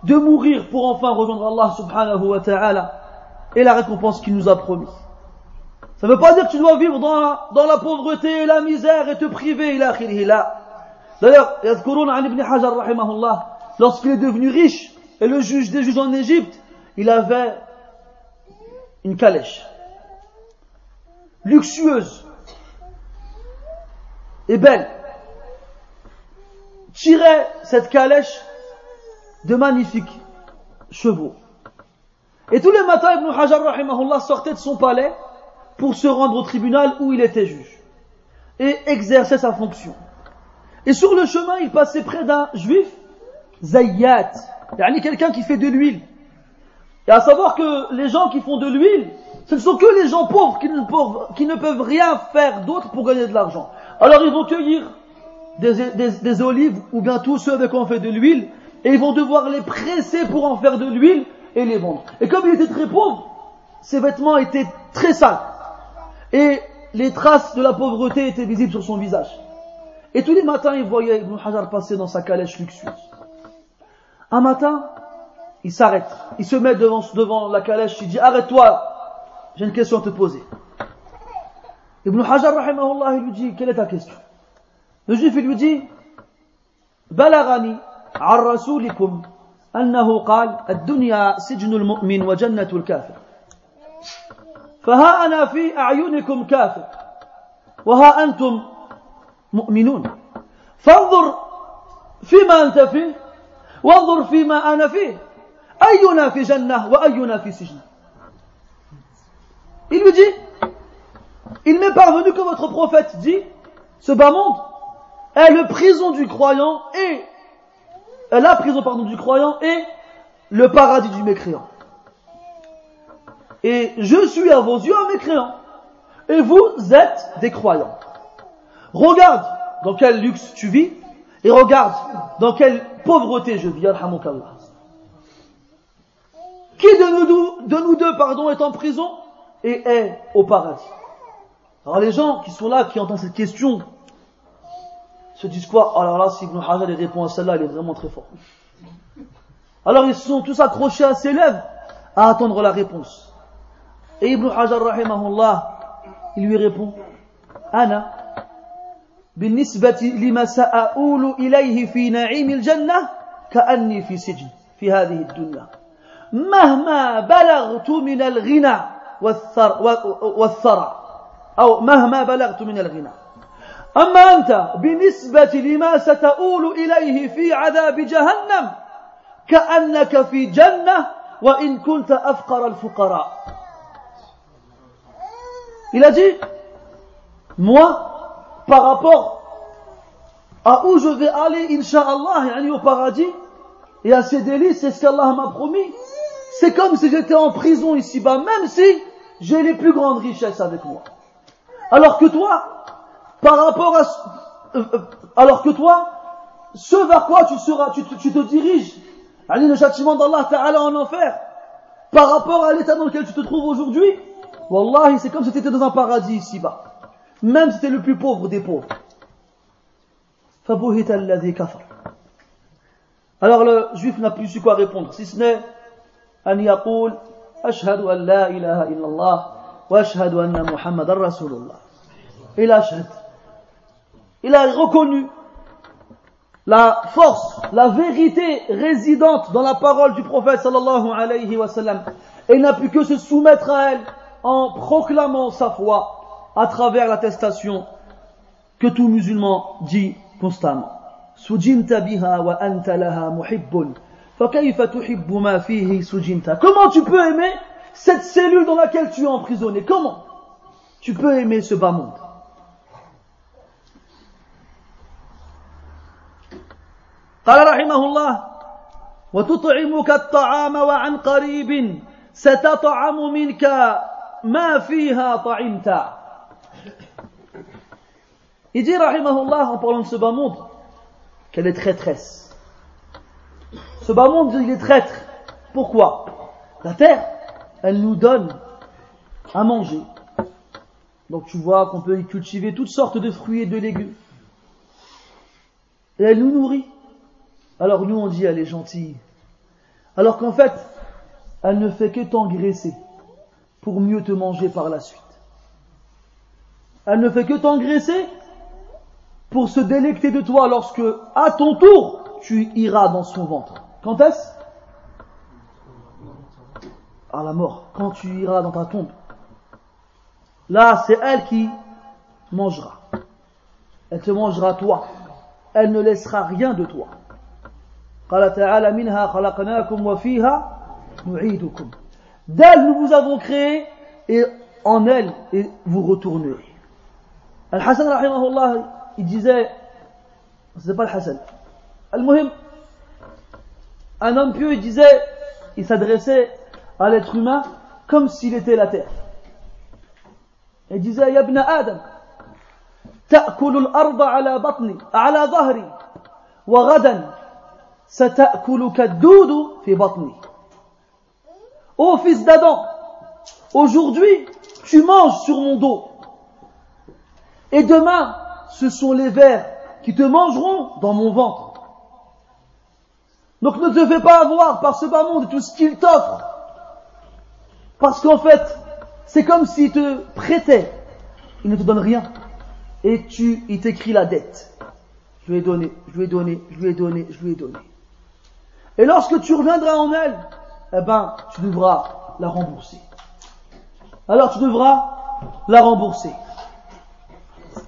de mourir pour enfin rejoindre Allah subhanahu wa ta'ala et la récompense qu'il nous a promis. Ça ne veut pas dire que tu dois vivre dans la, pauvreté et la misère et te priver, il a. D'ailleurs, ibn Hajar rahimahullah, lorsqu'il est devenu riche et le juge des juges en Égypte, il avait une calèche luxueuse et belle tirait cette calèche de magnifiques chevaux. Et tous les matins, Ibn Hajar sortait de son palais pour se rendre au tribunal où il était juge et exerçait sa fonction. Et sur le chemin, il passait près d'un juif, Zayyat, yani quelqu'un qui fait de l'huile. Et à savoir que les gens qui font de l'huile, ce ne sont que les gens pauvres qui ne, qui peuvent rien faire d'autre pour gagner de l'argent. Alors ils vont cueillir des, olives ou bien tous ceux avec quoi on fait de l'huile et ils vont devoir les presser pour en faire de l'huile et les vendre. Et comme il était très pauvre, ses vêtements étaient très sales et les traces de la pauvreté étaient visibles sur son visage. Et tous les matins, il voyait Ibn Hajar passer dans sa calèche luxueuse. Un matin, il s'arrête, il se met devant, devant la calèche, il dit Arrête-toi, j'ai une question à te poser. Ibn Hajar, rahimahullah, il lui dit Quelle est ta question Le juif, il lui dit بلغني عن رسولكم أنه قال الدنيا سجن المؤمن وجنة الكافر فها أنا في أعينكم كافر وها أنتم مؤمنون فانظر فيما أنت فيه وانظر فيما أنا فيه أينا في جنة وأينا في سجن Il lui dit Il m'est parvenu que votre prophète dit, ce bas monde est le prison du croyant et la prison pardon du croyant et le paradis du mécréant. Et je suis à vos yeux un mécréant. Et vous êtes des croyants. Regarde dans quel luxe tu vis et regarde dans quelle pauvreté je vis. Qui de nous, de nous deux pardon, est en prison et est au paradis? Alors les gens qui sont là, qui entendent cette question, se disent quoi? Alors là, si Ibn Hajar répond à celle-là, il est vraiment très fort. Alors ils se sont tous accrochés à ses lèvres à attendre la réponse. Et Ibn Hajar rahimahullah, il lui répond Ana بالنسبة لما سأقول إليه في نعيم الجنة كأني في سجن في هذه الدنيا. مهما بلغت من الغنى والثرى أو مهما بلغت من الغنى. أما أنت بالنسبة لما ستؤول إليه في عذاب جهنم كأنك في جنة وإن كنت أفقر الفقراء. Il a dit, moi, par rapport à où je vais aller, Inch'Allah, au paradis, et à ces délices, c'est ce qu'Allah m'a promis, c'est comme si j'étais en prison ici-bas, même si j'ai les plus grandes richesses avec moi. Alors que toi, par rapport à, euh, euh, alors que toi, ce vers quoi tu seras, tu, te diriges, le châtiment d'Allah Ta'ala en enfer, par rapport à l'état dans lequel tu te trouves aujourd'hui, Wallahi, c'est comme si tu étais dans un paradis ici-bas Même si tu es le plus pauvre des pauvres. Alors le juif n'a plus su quoi répondre, si ce n'est أن يقول أشهد أن لا إله إلا الله وأشهد أن محمد رسول الله il Il a reconnu la force, la vérité résidente dans la parole du prophète sallallahu alayhi wa sallam. Et il n'a pu que se soumettre à elle en proclamant sa foi à travers l'attestation que tout musulman dit constamment. Comment tu peux aimer cette cellule dans laquelle tu es emprisonné Comment tu peux aimer ce bas monde قال رحمه الله وتطعمك الطعام وعن قريب ستطعم منك ما فيها طعمت Il dit, rahimahullah, en parlant de ce bas monde, qu'elle est traîtresse. Ce bas monde, il est traître. Pourquoi? La terre, elle nous donne à manger. Donc tu vois qu'on peut y cultiver toutes sortes de fruits et de légumes. Et elle nous nourrit. Alors nous on dit elle est gentille. Alors qu'en fait, elle ne fait que t'engraisser pour mieux te manger par la suite. Elle ne fait que t'engraisser pour se délecter de toi lorsque, à ton tour, tu iras dans son ventre. Quand est-ce? À la mort, quand tu iras dans ta tombe. Là, c'est elle qui mangera. Elle te mangera toi. Elle ne laissera rien de toi. D'elle nous vous avons créé et en elle vous retournerez il disait, c'est pas Al-Hassan. Al-Muhim, un homme pieux, il disait, il s'adressait à l'être humain comme s'il était la terre. Il disait, Ya ibn Adam, تأكل الأرض على بطني على ظهري وغدا ستأكلك الدود في بطني Ô fils d'Adam, aujourd'hui tu manges sur mon dos. Et demain, ce sont les vers qui te mangeront dans mon ventre. Donc ne te fais pas avoir par ce bas monde tout ce qu'il t'offre. Parce qu'en fait, c'est comme s'il te prêtait. Il ne te donne rien. Et tu, il t'écrit la dette. Je lui ai donné, je lui ai donné, je lui ai donné, je lui ai donné. Et lorsque tu reviendras en elle, eh ben, tu devras la rembourser. Alors tu devras la rembourser.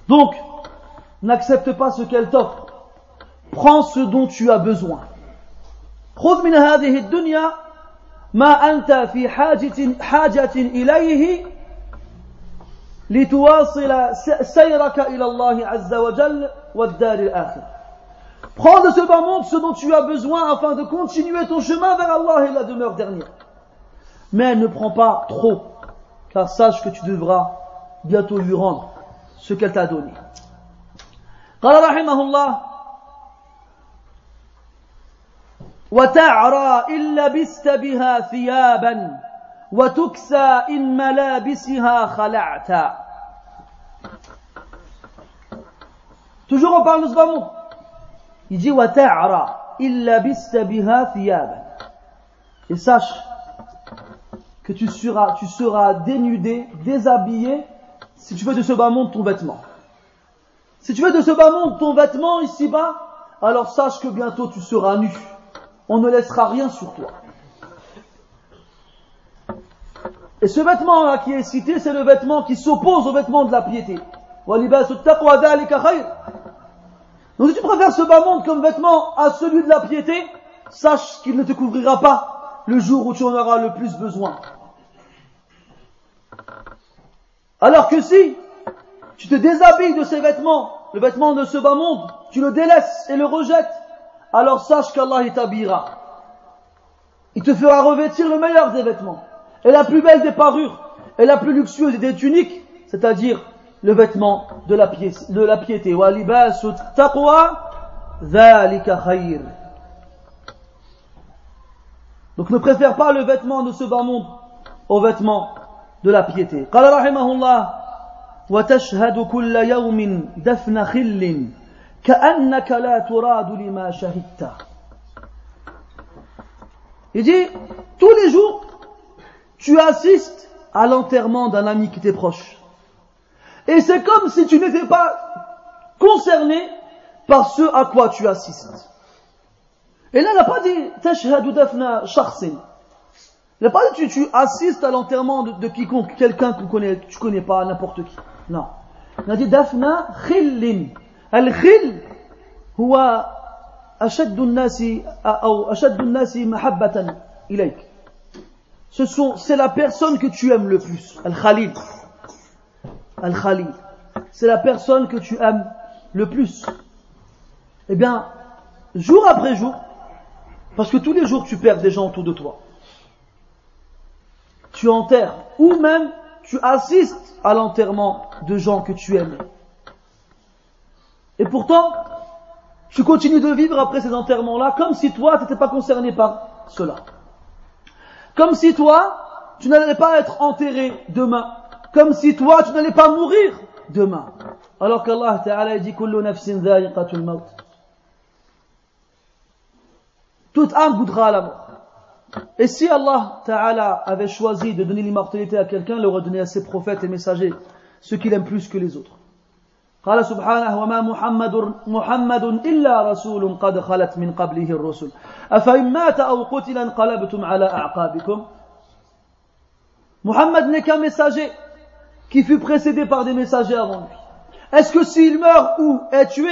Donc, n'accepte pas ce qu'elle t'offre. Prends ce dont tu as besoin. خذ من هذه الدنيا ما أنت في حاجة, حاجة إليه لتواصل سيرك إلى الله عز وجل والدار الآخرة Prends de ce bas monde ce dont tu as besoin afin de continuer ton chemin vers Allah et la demeure dernière. Mais ne prends pas trop, car sache que tu devras bientôt lui rendre ce qu'elle t'a donné. قال رحمه الله وتعرى إن لبست بها ثيابا وتكسى إن ملابسها خلعت Toujours on parle de ce bas monde. Il dit وتعرى إن لبست بها ثيابا Et sache que tu seras, tu seras dénudé, déshabillé si tu veux de ce bas monde ton vêtement. Si tu veux de ce bas monde ton vêtement ici-bas, alors sache que bientôt tu seras nu. On ne laissera rien sur toi. Et ce vêtement-là qui est cité, c'est le vêtement qui s'oppose au vêtement de la piété. Donc si tu préfères ce bas monde comme vêtement à celui de la piété, sache qu'il ne te couvrira pas le jour où tu en auras le plus besoin. Alors que si tu te déshabilles de ces vêtements, le vêtement de ce bas monde, tu le délaisses et le rejettes, alors sache qu'Allah t'habillera. Il te fera revêtir le meilleur des vêtements, et la plus belle des parures, et la plus luxueuse des tuniques, c'est-à-dire le vêtement de la, piété. De la piété. Donc ne préfère pas le vêtement de ce bas monde au vêtement de la piété. وتشهد كل يوم دفن خل كأنك لا تراد لما شهدت Il dit, tous les jours, tu assistes à l'enterrement d'un ami qui t'est proche. Et c'est comme si tu n'étais pas concerné par ce à quoi tu assistes. Et là, il n'a pas dit, tashhadu dafna shakhsin. Il n'a pas dit, tu, tu assistes à l'enterrement de, de quiconque, quelqu'un que tu connais, tu connais pas, n'importe qui. Non. On a dit dafna khillin. Al-khill huwa ashad nasi ou ashad nasi mahabbatan ilayk. Ce sont, c'est la personne que tu aimes le plus. Al-khalil. Al-khalil. C'est la personne que tu aimes le plus. Eh bien, jour après jour, parce que tous les jours tu perds des gens autour de toi. Tu enterres, ou même tu assistes à l'enterrement de gens que tu aimes. Et pourtant, tu continues de vivre après ces enterrements-là comme si toi, tu n'étais pas concerné par cela. Comme si toi, tu n'allais pas être enterré demain. Comme si toi, tu n'allais pas mourir demain. Alors qu'Allah Ta'ala dit Kullu nafsin maut. Toute âme goûtera à la mort. Et si Allah Ta'ala avait choisi de donner l'immortalité à quelqu'un, il aurait donné à ses prophètes et messagers ce qu'il aime plus que les autres. قال سبحانه وما محمد محمد إلا رسول قد خلت من قبله الرسل أفإن مات أو قتل انقلبتم على أعقابكم Muhammad n'est qu'un messager qui fut précédé par des messagers avant lui. Est-ce que s'il meurt ou est tué,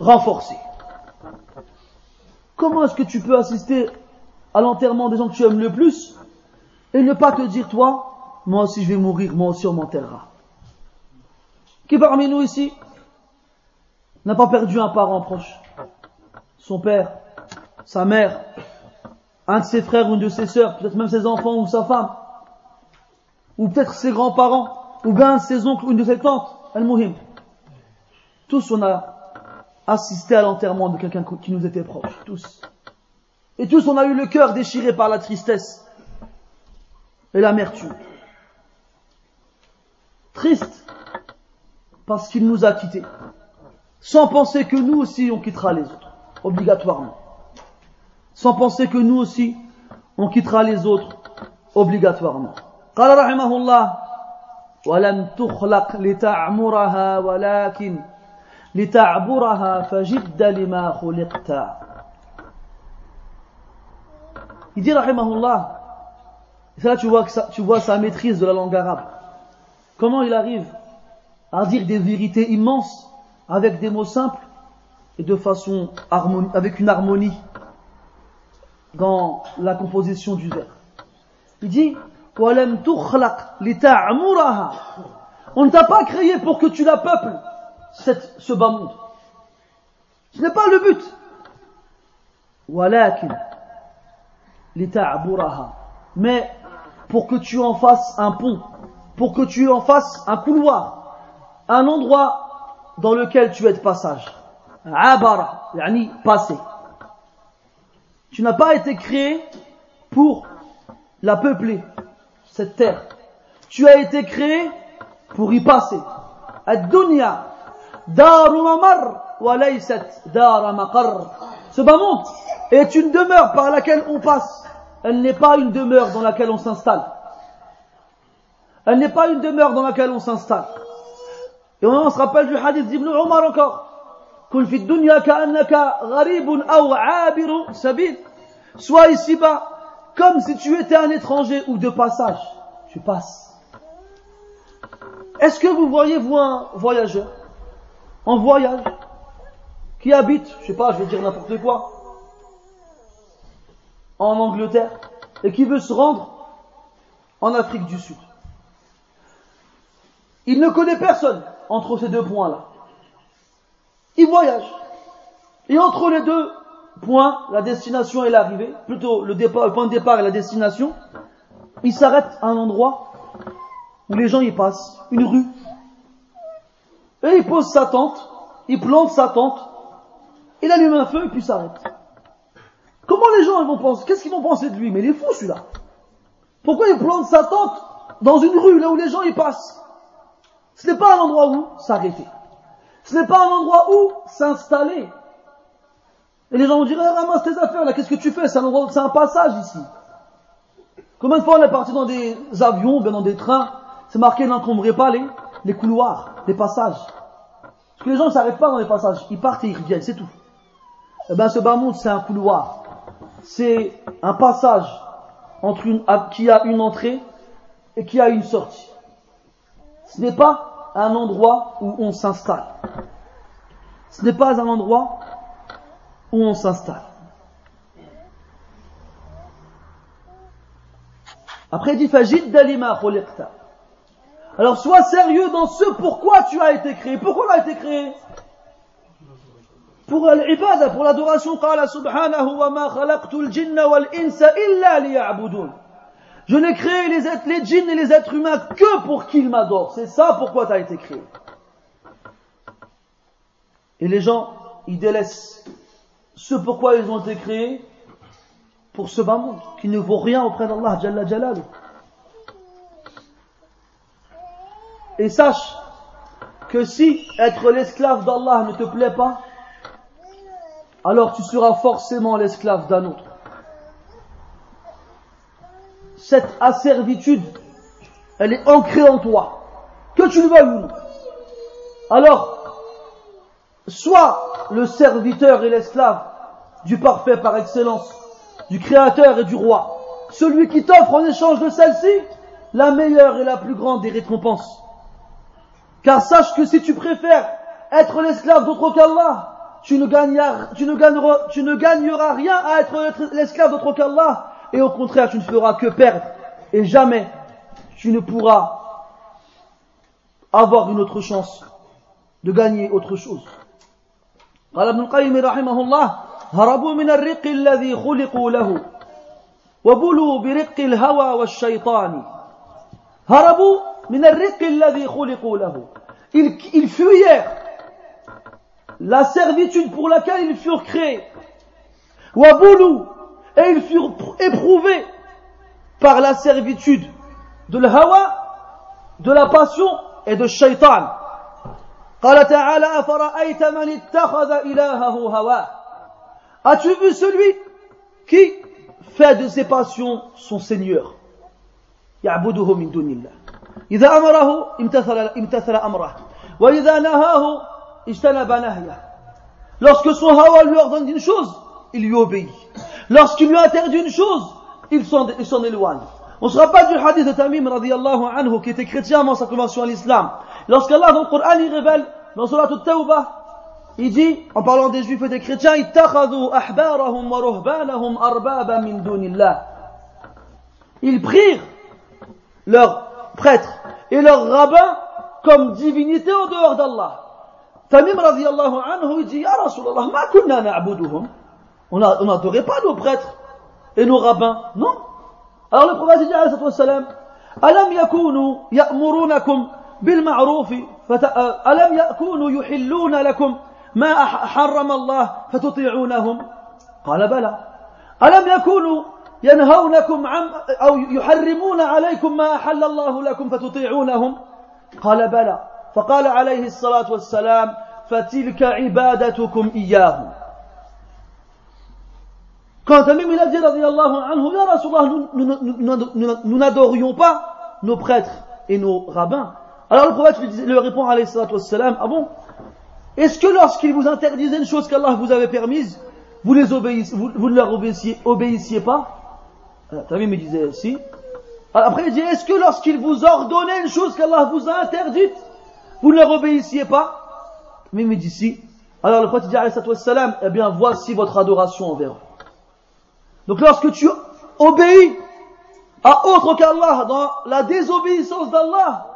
renforcées. Comment est-ce que tu peux assister à l'enterrement des gens que tu aimes le plus et ne pas te dire, toi, moi aussi je vais mourir, moi aussi on m'enterrera Qui parmi nous ici n'a pas perdu un parent proche? Son père, sa mère, un de ses frères ou une de ses sœurs, peut-être même ses enfants ou sa femme, ou peut-être ses grands-parents, ou bien ses oncles ou une de ses tantes, Al-Muhim. Tous on a assisté à l'enterrement de quelqu'un qui nous était proche, tous. Et tous on a eu le cœur déchiré par la tristesse et l'amertume. Triste parce qu'il nous a quittés, sans penser que nous aussi on quittera les autres, obligatoirement sans penser que nous aussi, on quittera les autres obligatoirement. قال رحمه الله ولم تخلق لتعمرها ولكن لتعبرها فجد لما خلقت Il dit rahimahullah, et là tu vois, tu vois sa maîtrise de la langue arabe. Comment il arrive à dire des vérités immenses avec des mots simples et de façon harmonie, avec une harmonie dans la composition du verre. Il dit On ne t'a pas créé pour que tu la peuples, ce bas monde. Ce n'est pas le but. Mais pour que tu en fasses un pont, pour que tu en fasses un couloir, un endroit dans lequel tu es de passage. Abara, yani passer. Tu n'as pas été créé pour la peupler, cette terre. Tu as été créé pour y passer. Ad-dunya, wa dar maqar. Ce bas est une demeure par laquelle on passe. Elle n'est pas une demeure dans laquelle on s'installe. Elle n'est pas une demeure dans laquelle on s'installe. Et on se rappelle du hadith d'Ibn Omar encore. Sois ici-bas comme si tu étais un étranger ou de passage. Tu passes. Est-ce que vous voyez, vous, un voyageur? En voyage qui habite, je sais pas, je vais dire n'importe quoi, en Angleterre et qui veut se rendre en Afrique du Sud. Il ne connaît personne entre ces deux points-là il voyage. Et entre les deux points, la destination et l'arrivée, plutôt le, départ, point de départ et la destination, il s'arrête à un endroit où les gens y passent, une rue. Et il pose sa tente, il plante sa tente, il allume un feu et puis s'arrête. Comment les gens vont penser Qu'est-ce qu'ils vont penser de lui? Mais il est fou celui-là. Pourquoi il plante sa tente dans une rue, là où les gens y passent? Ce n'est pas un endroit où s'arrêter. Ce n'est pas un endroit où s'installer. Et les gens vont dire, eh, ramasse tes affaires là, qu'est-ce que tu fais? C'est un c'est un passage ici. Combien de fois on est parti dans des avions, bien dans des trains, c'est marqué n'encombrez pas les, les couloirs, les passages. Parce que les gens ne s'arrêtent pas dans les passages, ils partent et ils reviennent, c'est tout. Eh bien ce bas c'est un couloir. C'est un passage entre une, qui a une entrée et qui a une sortie. Ce n'est pas un endroit où on s'installe. Ce n'est pas un endroit où on s'installe. Après, il dit Fajid dalima Alors, sois sérieux dans ce pourquoi tu as été créé. Pourquoi on a été créé? Pour l'ibada, pour l'adoration. Je n'ai créé les, êtres, les djinns et les êtres humains que pour qu'ils m'adorent. C'est ça pourquoi tu as été créé. Et les gens, ils délaissent ce pourquoi ils ont été créés pour ce bas qui ne vaut rien auprès d'Allah, Jalla Jalal. Et sache que si être l'esclave d'Allah ne te plaît pas, alors tu seras forcément l'esclave d'un autre cette asservitude, elle est ancrée en toi, que tu le veuilles ou non. Alors, sois le serviteur et l'esclave du parfait par excellence, du créateur et du roi, celui qui t'offre en échange de celle-ci la meilleure et la plus grande des récompenses. Car sache que si tu préfères être l'esclave d'autre qu'Allah, tu ne, gagneras, tu, ne gagneras, tu ne gagneras rien à être l'esclave d'autre qu'Allah, et au contraire, tu ne feras que perdre, et jamais tu ne pourras avoir une autre chance de gagner autre chose. قال ابن القيم رحمه الله هربوا من الرق الذي خلقوا له وبلوا برق الهوى والشيطان هربوا Ils, ils fuyèrent la servitude pour laquelle ils furent créés. Et ils furent éprouvés par la servitude de l'hawa, de la passion et de shaitan. As-tu vu celui qui fait de ses passions son Seigneur? إذا أمره امتثل, امتثل أمره وإذا نهاه اجتنب نهيه Lorsque son hawa lui ordonne une chose, il lui obéit. Lorsqu'il lui interdit une chose, il s'en éloigne. On sera pas du hadith de Tamim radiallahu anhu qui était chrétien avant sa conversion à l'islam. Lorsqu'Allah dans le Coran il révèle dans Surah At-Tawbah, il dit, en parlant des juifs et des chrétiens, Ils prirent leurs prêtres et leurs rabbins comme divinité en dehors d'Allah. Tamim radiallahu anhu, dit, Ya Rasulallah, ma kunna na'buduhum. On n'adorait pas nos prêtres et nos rabbins, non. Alors le prophète dit alayhi wassalam, ألم يكونوا يأمرونكم بالمعروف ألم يكونوا يحلون لكم ما حرم الله فتطيعونهم قال بلى ألم يكونوا ينهونكم عن أو يحرمون عليكم ما أحل الله لكم فتطيعونهم قال بلى فقال عليه الصلاة والسلام فتلك عبادتكم إياهم Quand Tamim il a dit, anhu, Ya Rasulallah, nous n'adorions pas nos prêtres et nos rabbins. Alors le prophète lui, lui répond, alayhi salatu wassalam, ah bon Est-ce que lorsqu'il vous interdisait une chose qu'Allah vous avait permise, vous, les obéissiez, vous, ne leur obéissiez, obéissiez pas Tamim me disait, si. Après il dit, est-ce que lorsqu'il vous ordonnait une chose qu'Allah vous a interdite, vous ne leur obéissiez pas? Tamim me dit, si. Alors le prophète dit, wassalam, eh bien voici votre adoration envers eux. Donc lorsque tu obéis à autre qu'Allah dans la désobéissance d'Allah,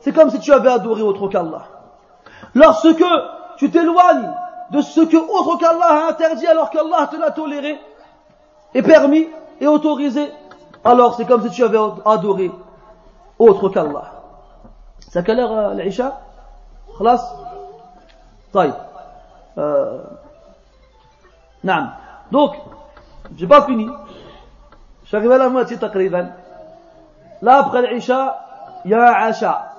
c'est comme si tu avais adoré autre qu'Allah. Lorsque tu t'éloignes de ce que autre qu'Allah a interdit alors qu'Allah te l'a toléré et permis et autorisé, alors c'est comme si tu avais adoré autre qu'Allah. C'est à quelle heure euh, l'Isha خلاص طيب euh, donc j'ai pas fini. Je suis arrivé à la moitié تقريبا. Là après l'Isha, il y a un Asha.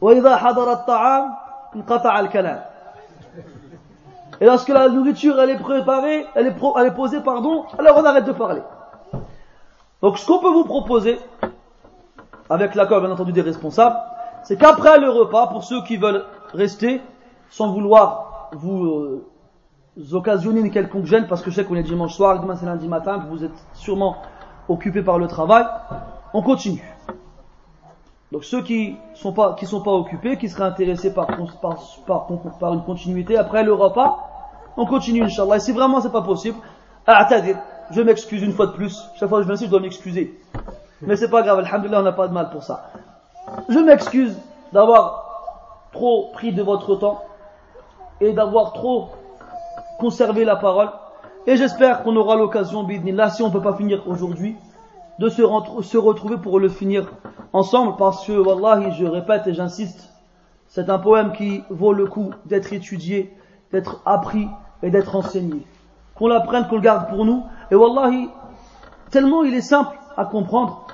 وإذا حضر الطعام انقطع الكلام. Et lorsque la nourriture elle est préparée, elle est, pro, elle est posée, pardon, alors on arrête de parler. Donc ce qu'on peut vous proposer, avec l'accord bien entendu des responsables, c'est qu'après le repas, pour ceux qui veulent rester, sans vouloir vous euh, occasionner une quelconque gêne parce que je sais qu'on est dimanche soir, demain c'est lundi matin, que vous êtes sûrement occupés par le travail, on continue. Donc ceux qui sont pas sont pas occupés, qui seraient intéressés par une continuité après le repas, on continue Inch'Allah. Et si vraiment c'est pas possible, je m'excuse une fois de plus. Chaque fois que je viens je dois m'excuser. Mais c'est pas grave, alhamdulillah, on n'a pas de mal pour ça. Je m'excuse d'avoir trop pris de votre temps et d'avoir trop conservé la parole. Et j'espère qu'on aura l'occasion, là, si on ne peut pas finir aujourd'hui, de se, se, retrouver pour le finir ensemble parce que, wallahi, je répète et j'insiste, c'est un poème qui vaut le coup d'être étudié, d'être appris et d'être enseigné. Qu'on l'apprenne, qu'on le garde pour nous. Et wallahi, tellement il est simple à comprendre,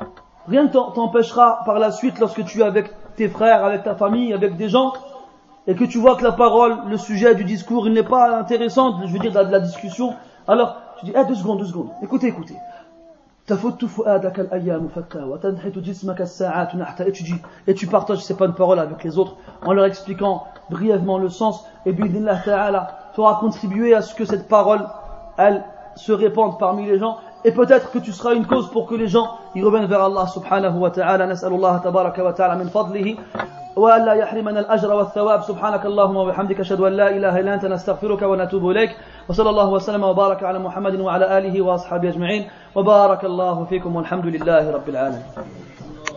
rien ne t'empêchera par la suite lorsque tu es avec tes frères, avec ta famille, avec des gens, et que tu vois que la parole, le sujet du discours, il n'est pas intéressant, je veux dire, de la discussion, alors tu dis, eh, deux secondes, deux secondes, écoutez, écoutez. Et tu dis, et tu partages ces bonnes paroles avec les autres en leur expliquant brièvement le sens et bidnillah ta'ala tu auras contribué à ce que cette parole elle se répande parmi les gens et peut-être que tu seras une cause pour que les gens y reviennent vers Allah subhanahu wa ta'ala. نسأل الله تبارك وتعالى من فضله وألا يحرمنا الأجر والثواب سبحانك اللهم وبحمدك أشهد أن لا إله إلا أنت نستغفرك ونتوب إليك وصلى الله وسلم وبارك على محمد وعلى آله وأصحابه أجمعين وبارك الله فيكم والحمد لله رب العالمين